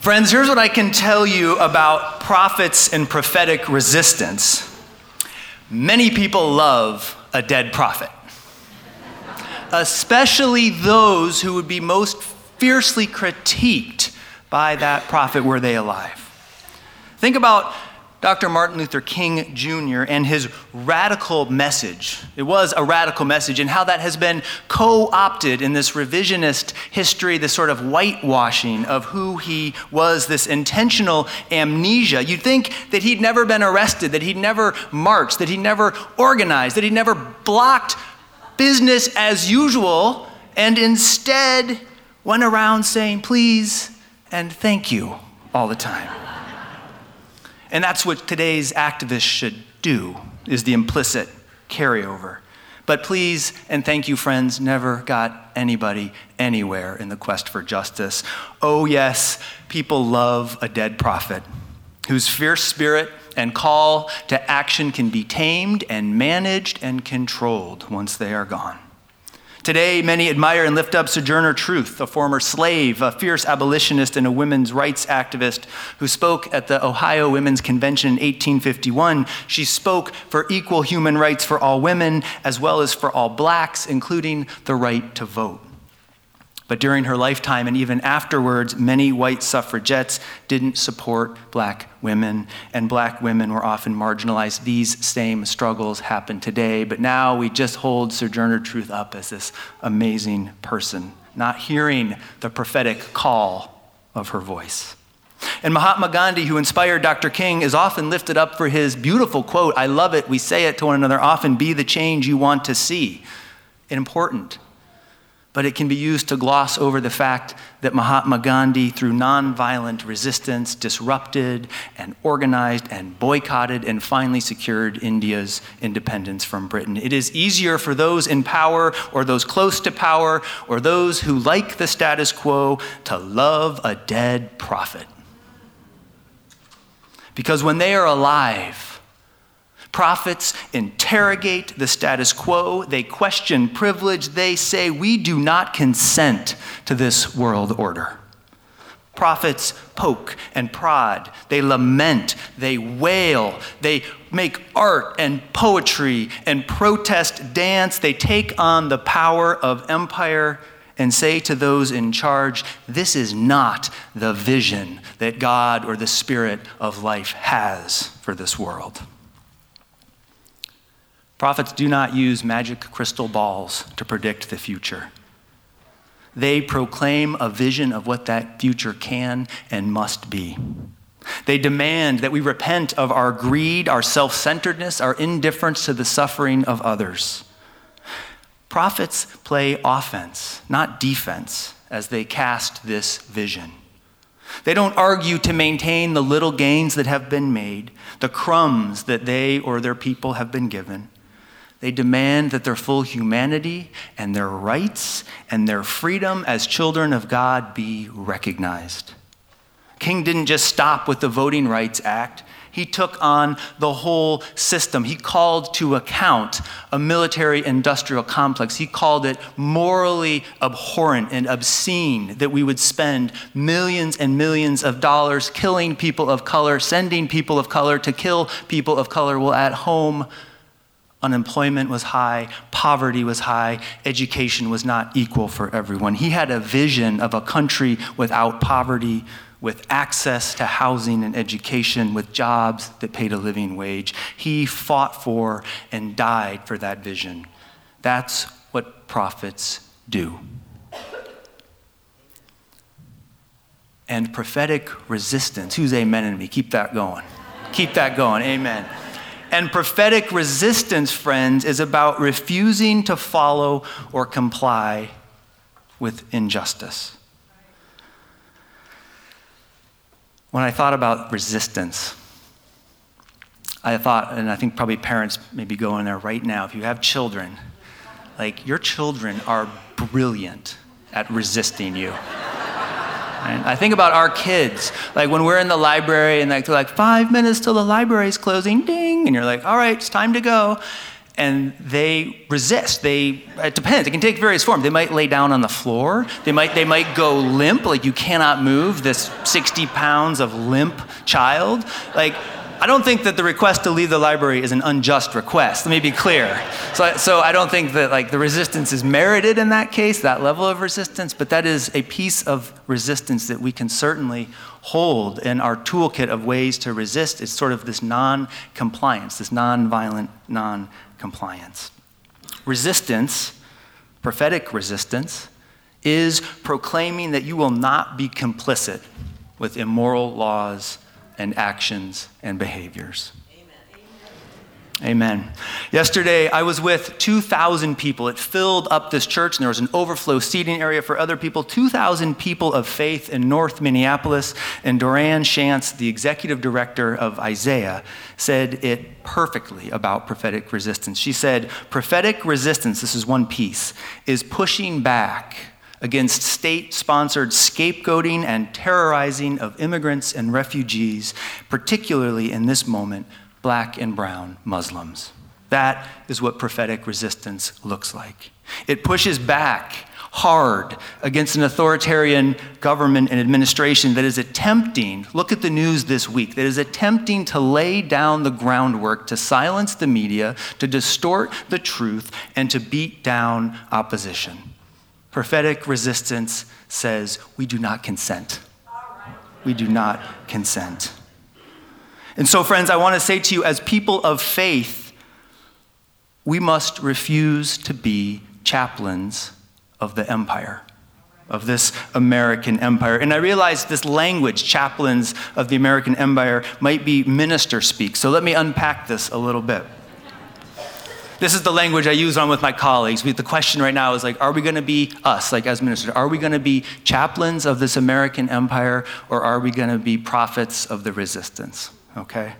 Friends, here's what I can tell you about prophets and prophetic resistance. Many people love a dead prophet, especially those who would be most fiercely critiqued by that prophet were they alive. Think about Dr. Martin Luther King Jr. and his radical message. It was a radical message, and how that has been co opted in this revisionist history, this sort of whitewashing of who he was, this intentional amnesia. You'd think that he'd never been arrested, that he'd never marched, that he'd never organized, that he'd never blocked business as usual, and instead went around saying please and thank you all the time. And that's what today's activists should do, is the implicit carryover. But please and thank you, friends, never got anybody anywhere in the quest for justice. Oh, yes, people love a dead prophet whose fierce spirit and call to action can be tamed and managed and controlled once they are gone. Today, many admire and lift up Sojourner Truth, a former slave, a fierce abolitionist, and a women's rights activist who spoke at the Ohio Women's Convention in 1851. She spoke for equal human rights for all women as well as for all blacks, including the right to vote. But during her lifetime and even afterwards, many white suffragettes didn't support black women, and black women were often marginalized. These same struggles happen today, but now we just hold Sojourner Truth up as this amazing person, not hearing the prophetic call of her voice. And Mahatma Gandhi, who inspired Dr. King, is often lifted up for his beautiful quote I love it. We say it to one another often be the change you want to see. Important but it can be used to gloss over the fact that Mahatma Gandhi, through nonviolent resistance, disrupted and organized and boycotted and finally secured India's independence from Britain. It is easier for those in power or those close to power or those who like the status quo to love a dead prophet. Because when they are alive, Prophets interrogate the status quo, they question privilege, they say, We do not consent to this world order. Prophets poke and prod, they lament, they wail, they make art and poetry and protest dance, they take on the power of empire and say to those in charge, This is not the vision that God or the Spirit of life has for this world. Prophets do not use magic crystal balls to predict the future. They proclaim a vision of what that future can and must be. They demand that we repent of our greed, our self centeredness, our indifference to the suffering of others. Prophets play offense, not defense, as they cast this vision. They don't argue to maintain the little gains that have been made, the crumbs that they or their people have been given. They demand that their full humanity and their rights and their freedom as children of God be recognized. King didn't just stop with the Voting Rights Act. He took on the whole system. He called to account a military industrial complex. He called it morally abhorrent and obscene that we would spend millions and millions of dollars killing people of color, sending people of color to kill people of color while at home Unemployment was high, poverty was high, education was not equal for everyone. He had a vision of a country without poverty, with access to housing and education, with jobs that paid a living wage. He fought for and died for that vision. That's what prophets do. And prophetic resistance. Who's amen in me? Keep that going. Keep that going. Amen. And prophetic resistance, friends, is about refusing to follow or comply with injustice. When I thought about resistance, I thought, and I think probably parents may be going there right now, if you have children, like your children are brilliant at resisting you. Right? I think about our kids, like when we're in the library and like they're like five minutes till the library's closing, ding, and you're like, all right, it's time to go. and they resist. They, it depends. It can take various forms. They might lay down on the floor. They might, they might go limp, like you cannot move this 60 pounds of limp child. Like, I don't think that the request to leave the library is an unjust request. Let me be clear. So, so I don't think that like the resistance is merited in that case, that level of resistance, but that is a piece of resistance that we can certainly hold in our toolkit of ways to resist. It's sort of this non-compliance, this non-violent non-compliance. Resistance, prophetic resistance, is proclaiming that you will not be complicit with immoral laws and actions and behaviors. Amen. Yesterday, I was with 2,000 people. It filled up this church, and there was an overflow seating area for other people. 2,000 people of faith in North Minneapolis. And Doran Schrantz, the executive director of Isaiah, said it perfectly about prophetic resistance. She said, Prophetic resistance, this is one piece, is pushing back against state sponsored scapegoating and terrorizing of immigrants and refugees, particularly in this moment, black and brown Muslims. That is what prophetic resistance looks like. It pushes back hard against an authoritarian government and administration that is attempting, look at the news this week, that is attempting to lay down the groundwork to silence the media, to distort the truth, and to beat down opposition. Prophetic resistance says we do not consent. We do not consent. And so, friends, I want to say to you, as people of faith, we must refuse to be chaplains of the empire, of this American empire. And I realize this language, chaplains of the American empire, might be minister speak. So let me unpack this a little bit. This is the language I use on with my colleagues. The question right now is like, are we going to be us, like as ministers? Are we going to be chaplains of this American empire, or are we going to be prophets of the resistance? Okay?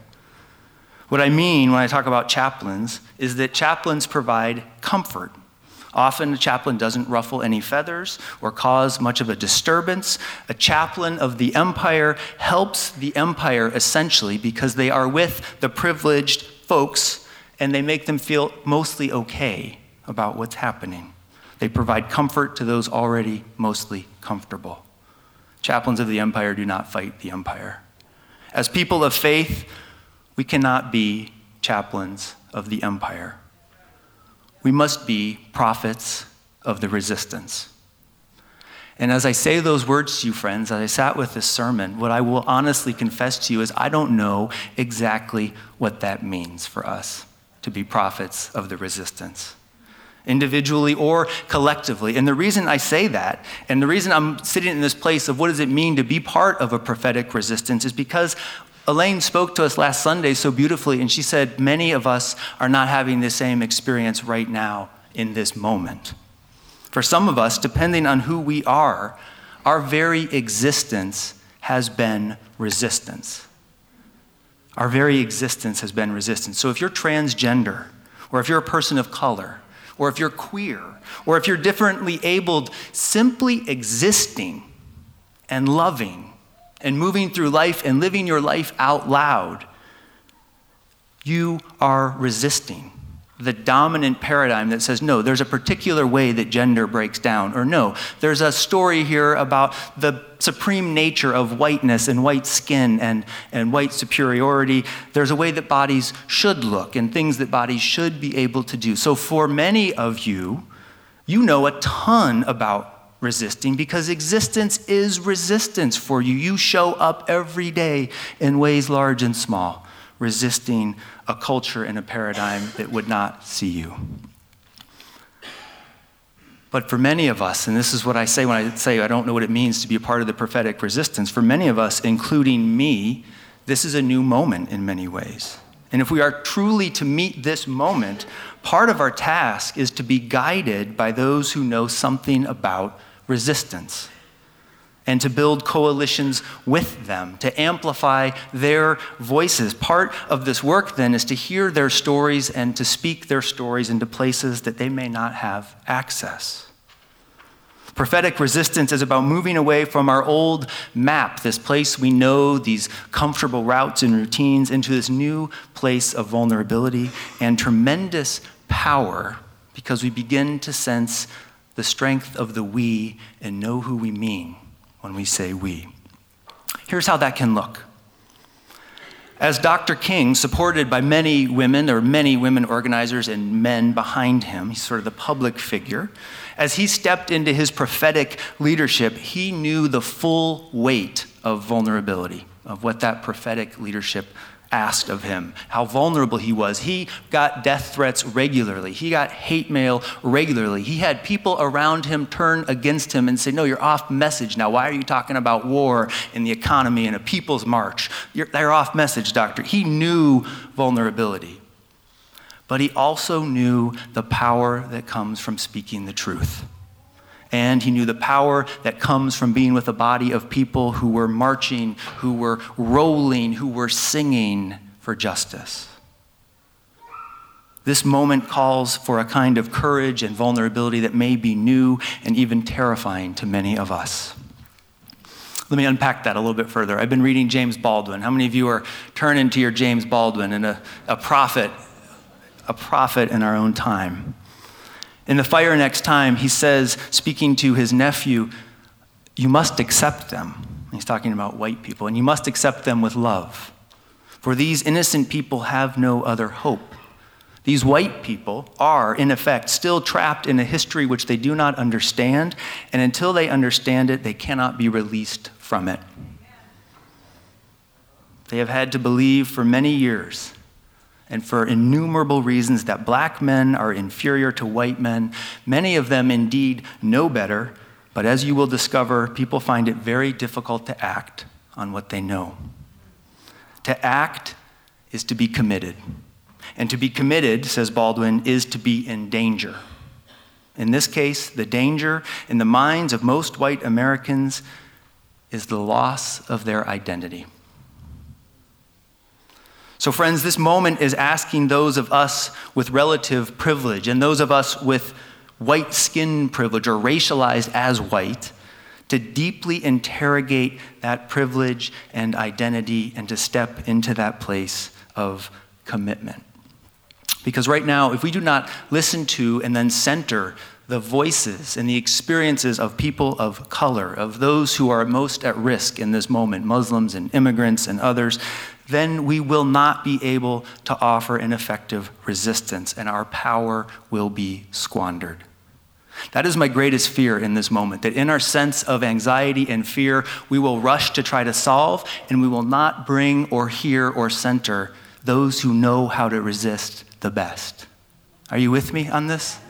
What I mean when I talk about chaplains is that chaplains provide comfort. Often, a chaplain doesn't ruffle any feathers or cause much of a disturbance. A chaplain of the empire helps the empire essentially because they are with the privileged folks and they make them feel mostly okay about what's happening. They provide comfort to those already mostly comfortable. Chaplains of the empire do not fight the empire. As people of faith, we cannot be chaplains of the empire. We must be prophets of the resistance. And as I say those words to you, friends, as I sat with this sermon, what I will honestly confess to you is I don't know exactly what that means for us to be prophets of the resistance, individually or collectively. And the reason I say that, and the reason I'm sitting in this place of what does it mean to be part of a prophetic resistance, is because Elaine spoke to us last Sunday so beautifully, and she said, Many of us are not having the same experience right now in this moment. For some of us, depending on who we are, our very existence has been resistance. Our very existence has been resistance. So if you're transgender, or if you're a person of color, or if you're queer, or if you're differently abled, simply existing and loving and moving through life and living your life out loud, you are resisting the dominant paradigm that says, no, there's a particular way that gender breaks down, or no, there's a story here about the supreme nature of whiteness and white skin and, and white superiority. There's a way that bodies should look and things that bodies should be able to do. So, for many of you, you know a ton about resisting because existence is resistance for you. You show up every day in ways large and small, resisting a culture and a paradigm that would not see you. But for many of us, and this is what I say when I say I don't know what it means to be a part of the prophetic resistance, for many of us, including me, this is a new moment in many ways. And if we are truly to meet this moment, part of our task is to be guided by those who know something about resistance and to build coalitions with them, to amplify their voices. Part of this work, then, is to hear their stories and to speak their stories into places that they may not have access. Prophetic resistance is about moving away from our old map, this place we know, these comfortable routes and routines, into this new place of vulnerability and tremendous power because we begin to sense the strength of the we and know who we mean when we say we. Here's how that can look. As Dr. King, supported by many women, or many women organizers and men behind him, he's sort of the public figure, as he stepped into his prophetic leadership, he knew the full weight of vulnerability, of what that prophetic leadership asked of him, how vulnerable he was. He got death threats regularly, he got hate mail regularly. He had people around him turn against him and say, No, you're off message now. Why are you talking about war and the economy and a people's march? You're, they're off message, doctor. He knew vulnerability, but he also knew the power that comes from speaking the truth and he knew the power that comes from being with a body of people who were marching, who were rolling, who were singing for justice. This moment calls for a kind of courage and vulnerability that may be new and even terrifying to many of us. Let me unpack that a little bit further. I've been reading James Baldwin. How many of you are turning to your James Baldwin and a, a prophet, a prophet in our own time? In the fire next time, he says, speaking to his nephew, You must accept them. He's talking about white people, and you must accept them with love. For these innocent people have no other hope. These white people are, in effect, still trapped in a history which they do not understand, and until they understand it, they cannot be released from it. They have had to believe for many years and for innumerable reasons that black men are inferior to white men. Many of them indeed know better, but as you will discover, people find it very difficult to act on what they know. To act is to be committed. And to be committed, says Baldwin, is to be in danger. In this case, the danger in the minds of most white Americans is the loss of their identity. So, friends, this moment is asking those of us with relative privilege and those of us with white skin privilege or racialized as white to deeply interrogate that privilege and identity and to step into that place of commitment. Because right now, if we do not listen to and then center the voices and the experiences of people of color, of those who are most at risk in this moment, Muslims and immigrants and others, then we will not be able to offer an effective resistance and our power will be squandered. That is my greatest fear in this moment that in our sense of anxiety and fear, we will rush to try to solve and we will not bring or hear or center those who know how to resist the best. Are you with me on this?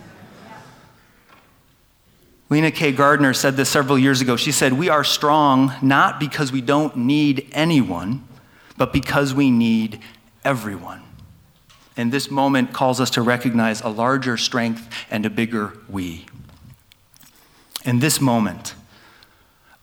Lena K. Gardner said this several years ago. She said, We are strong not because we don't need anyone, but because we need everyone. And this moment calls us to recognize a larger strength and a bigger we. In this moment,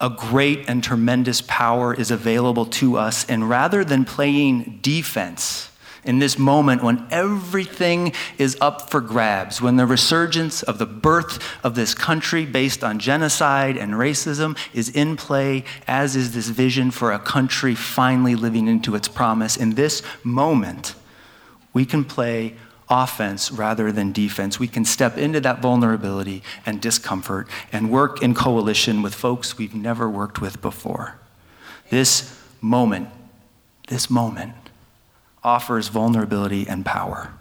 a great and tremendous power is available to us, and rather than playing defense, in this moment when everything is up for grabs, when the resurgence of the birth of this country based on genocide and racism is in play, as is this vision for a country finally living into its promise, in this moment, we can play offense rather than defense. We can step into that vulnerability and discomfort and work in coalition with folks we've never worked with before. This moment, this moment offers vulnerability and power.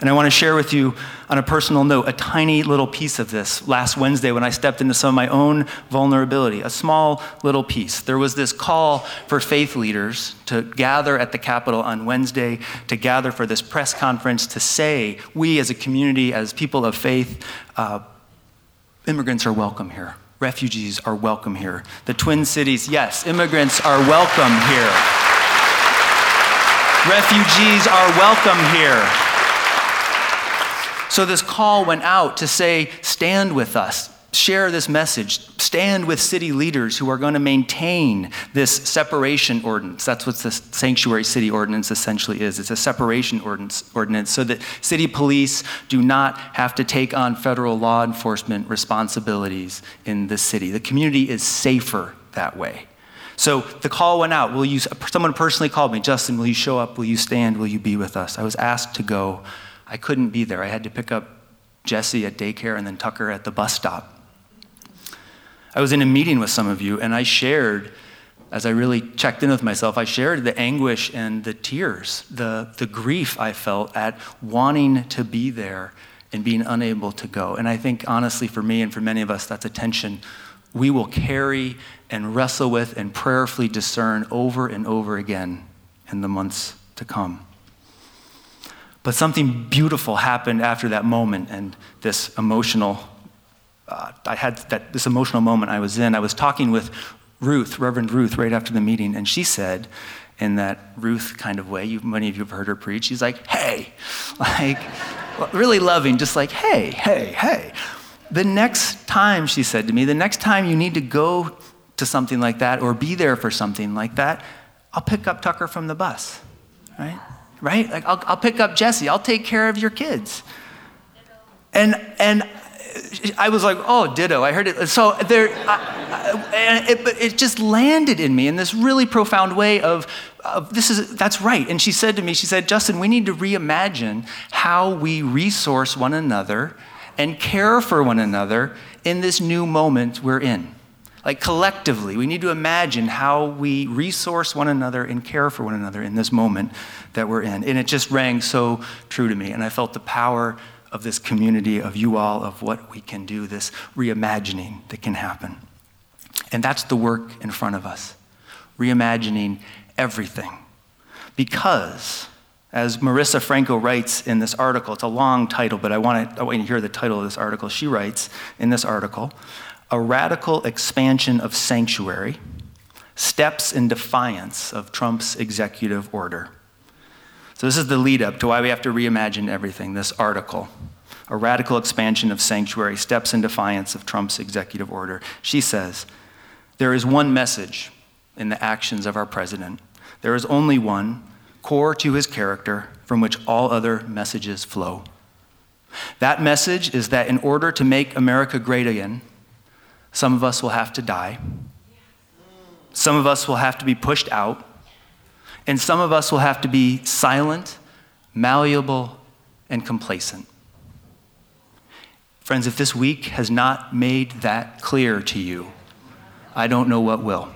And I want to share with you, on a personal note, a tiny little piece of this last Wednesday when I stepped into some of my own vulnerability, a small little piece. There was this call for faith leaders to gather at the Capitol on Wednesday, to gather for this press conference to say, we as a community, as people of faith, uh, immigrants are welcome here. Refugees are welcome here. The Twin Cities, yes, immigrants are welcome here. Refugees are welcome here. So, this call went out to say, stand with us, share this message, stand with city leaders who are going to maintain this separation ordinance. That's what the sanctuary city ordinance essentially is it's a separation ordinance, ordinance so that city police do not have to take on federal law enforcement responsibilities in the city. The community is safer that way. So the call went out. Will you, someone personally called me, Justin, will you show up? Will you stand? Will you be with us? I was asked to go. I couldn't be there. I had to pick up Jesse at daycare and then Tucker at the bus stop. I was in a meeting with some of you, and I shared, as I really checked in with myself, I shared the anguish and the tears, the, the grief I felt at wanting to be there and being unable to go. And I think, honestly, for me and for many of us, that's a tension we will carry and wrestle with and prayerfully discern over and over again in the months to come. But something beautiful happened after that moment and this emotional, uh, I had that, this emotional moment I was in. I was talking with Ruth, Reverend Ruth, right after the meeting, and she said, in that Ruth kind of way, you, many of you have heard her preach, she's like, hey, like, really loving, just like, hey, hey, hey. The next time, she said to me, the next time you need to go to something like that or be there for something like that, I'll pick up Tucker from the bus, right? Right? Like, I'll, I'll pick up Jesse. I'll take care of your kids. And, and I was like, oh, ditto. I heard it. So there, I, I, and it, it just landed in me in this really profound way of, of, this is, that's right. And she said to me, she said, Justin, we need to reimagine how we resource one another and care for one another in this new moment we're in. Like collectively, we need to imagine how we resource one another and care for one another in this moment that we're in. And it just rang so true to me. And I felt the power of this community, of you all, of what we can do, this reimagining that can happen. And that's the work in front of us reimagining everything. Because as Marisa Franco writes in this article, it's a long title, but I want, to, I want you to hear the title of this article. She writes in this article A Radical Expansion of Sanctuary Steps in Defiance of Trump's Executive Order. So, this is the lead up to why we have to reimagine everything, this article. A radical expansion of sanctuary steps in defiance of Trump's executive order. She says, There is one message in the actions of our president. There is only one core to his character from which all other messages flow. That message is that in order to make America great again, some of us will have to die, some of us will have to be pushed out, and some of us will have to be silent, malleable, and complacent. Friends, if this week has not made that clear to you, I don't know what will.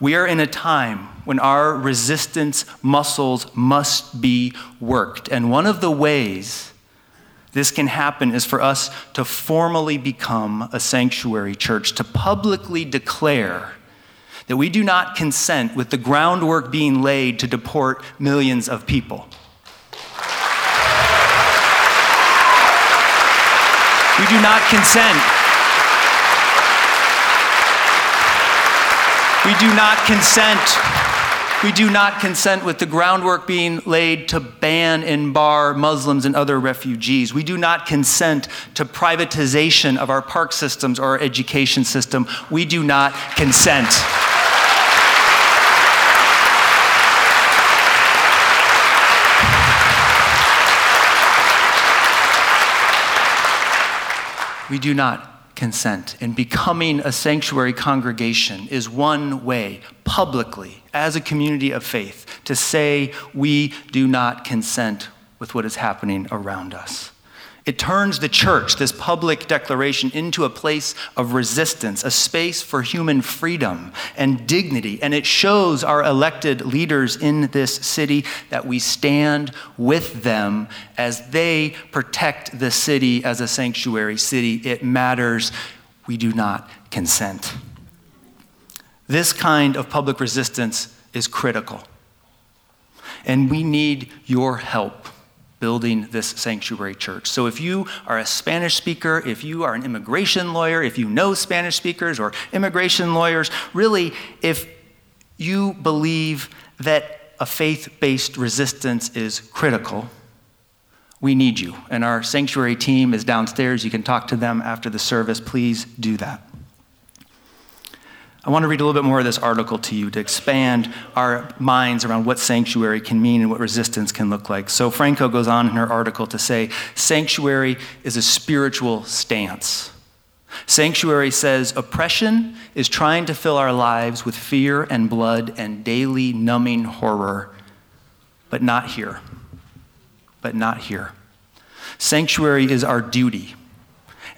We are in a time when our resistance muscles must be worked. And one of the ways this can happen is for us to formally become a sanctuary church, to publicly declare that we do not consent with the groundwork being laid to deport millions of people. We do not consent We do not consent. We do not consent with the groundwork being laid to ban and bar Muslims and other refugees. We do not consent to privatization of our park systems or our education system. We do not consent. We do not consent. And becoming a sanctuary congregation is one way, publicly, as a community of faith, to say we do not consent with what is happening around us. It turns the church, this public declaration, into a place of resistance, a space for human freedom and dignity. And it shows our elected leaders in this city that we stand with them as they protect the city as a sanctuary city. It matters. We do not consent. This kind of public resistance is critical. And we need your help building this sanctuary church. So if you are a Spanish speaker, if you are an immigration lawyer, if you know Spanish speakers or immigration lawyers, really, if you believe that a faith based resistance is critical, we need you. And our sanctuary team is downstairs. You can talk to them after the service. Please do that. I want to read a little bit more of this article to you to expand our minds around what sanctuary can mean and what resistance can look like. So, Franco goes on in her article to say sanctuary is a spiritual stance. Sanctuary says oppression is trying to fill our lives with fear and blood and daily numbing horror, but not here. But not here. Sanctuary is our duty.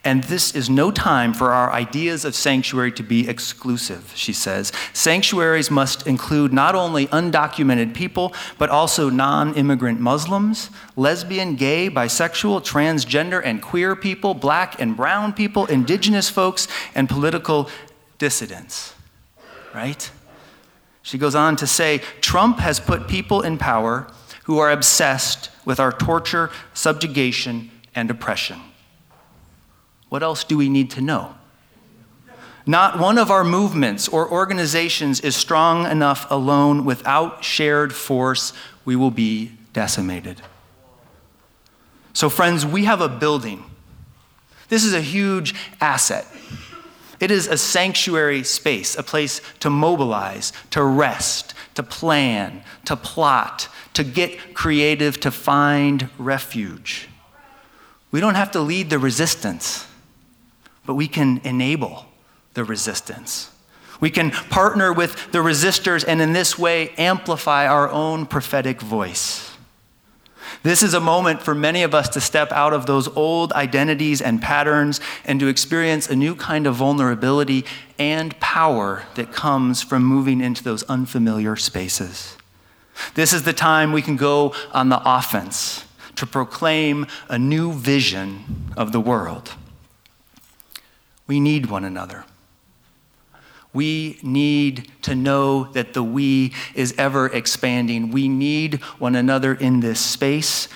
And this is no time for our ideas of sanctuary to be exclusive, she says. Sanctuaries must include not only undocumented people, but also non immigrant Muslims, lesbian, gay, bisexual, transgender, and queer people, black and brown people, indigenous folks, and political dissidents. Right? She goes on to say Trump has put people in power who are obsessed with our torture, subjugation, and oppression. What else do we need to know? Not one of our movements or organizations is strong enough alone. Without shared force, we will be decimated. So, friends, we have a building. This is a huge asset. It is a sanctuary space, a place to mobilize, to rest, to plan, to plot, to get creative, to find refuge. We don't have to lead the resistance but we can enable the resistance. We can partner with the resistors and in this way amplify our own prophetic voice. This is a moment for many of us to step out of those old identities and patterns and to experience a new kind of vulnerability and power that comes from moving into those unfamiliar spaces. This is the time we can go on the offense to proclaim a new vision of the world. We need one another. We need to know that the we is ever expanding. We need one another in this space.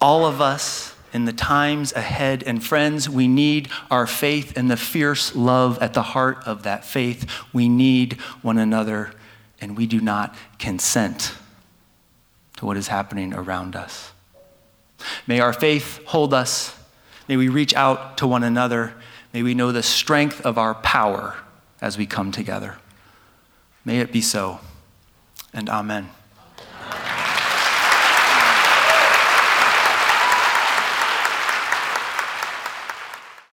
All of us in the times ahead. And friends, we need our faith and the fierce love at the heart of that faith. We need one another, and we do not consent to what is happening around us. May our faith hold us. May we reach out to one another May we know the strength of our power as we come together. May it be so, and amen.